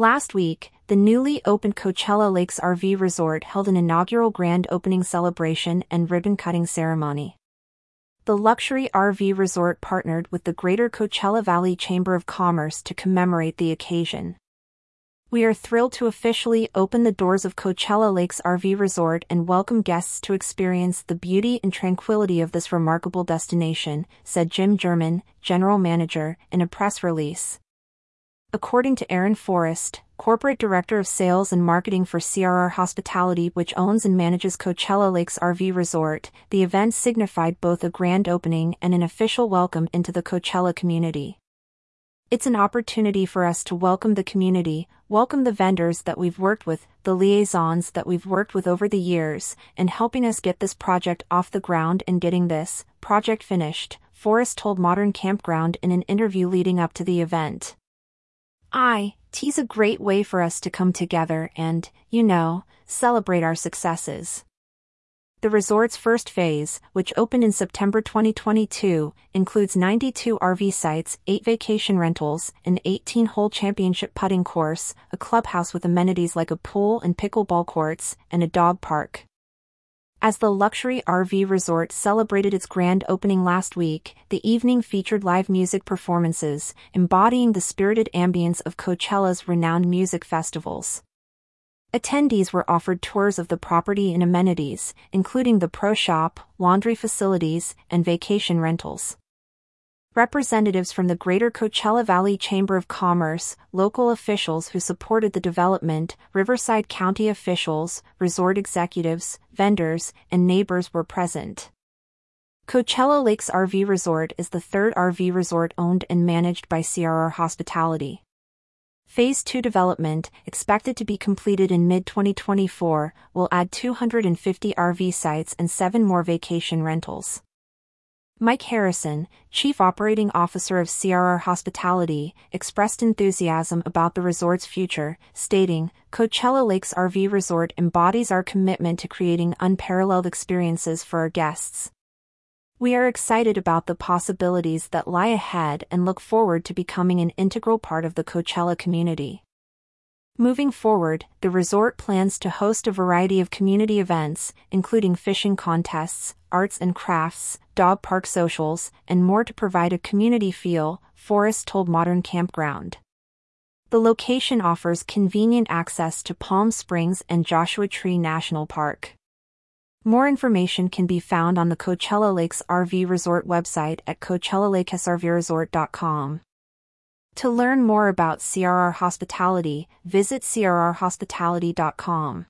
Last week, the newly opened Coachella Lakes RV Resort held an inaugural grand opening celebration and ribbon cutting ceremony. The luxury RV resort partnered with the Greater Coachella Valley Chamber of Commerce to commemorate the occasion. We are thrilled to officially open the doors of Coachella Lakes RV Resort and welcome guests to experience the beauty and tranquility of this remarkable destination, said Jim German, general manager, in a press release. According to Aaron Forrest, Corporate Director of Sales and Marketing for CRR Hospitality, which owns and manages Coachella Lakes RV Resort, the event signified both a grand opening and an official welcome into the Coachella community. It's an opportunity for us to welcome the community, welcome the vendors that we've worked with, the liaisons that we've worked with over the years, and helping us get this project off the ground and getting this project finished, Forrest told Modern Campground in an interview leading up to the event. I, tea's a great way for us to come together and, you know, celebrate our successes. The resort's first phase, which opened in September 2022, includes 92 RV sites, 8 vacation rentals, an 18-hole championship putting course, a clubhouse with amenities like a pool and pickleball courts, and a dog park. As the luxury RV resort celebrated its grand opening last week, the evening featured live music performances, embodying the spirited ambience of Coachella's renowned music festivals. Attendees were offered tours of the property and amenities, including the pro shop, laundry facilities, and vacation rentals representatives from the Greater Coachella Valley Chamber of Commerce, local officials who supported the development, Riverside County officials, resort executives, vendors, and neighbors were present. Coachella Lakes RV Resort is the third RV resort owned and managed by CRR Hospitality. Phase 2 development, expected to be completed in mid 2024, will add 250 RV sites and 7 more vacation rentals. Mike Harrison, Chief Operating Officer of CRR Hospitality, expressed enthusiasm about the resort's future, stating, Coachella Lakes RV Resort embodies our commitment to creating unparalleled experiences for our guests. We are excited about the possibilities that lie ahead and look forward to becoming an integral part of the Coachella community. Moving forward, the resort plans to host a variety of community events, including fishing contests, arts and crafts, dog park socials, and more to provide a community feel, Forrest told Modern Campground. The location offers convenient access to Palm Springs and Joshua Tree National Park. More information can be found on the Coachella Lakes RV Resort website at coachellalakesrvresort.com. To learn more about CRR Hospitality, visit crrhospitality.com.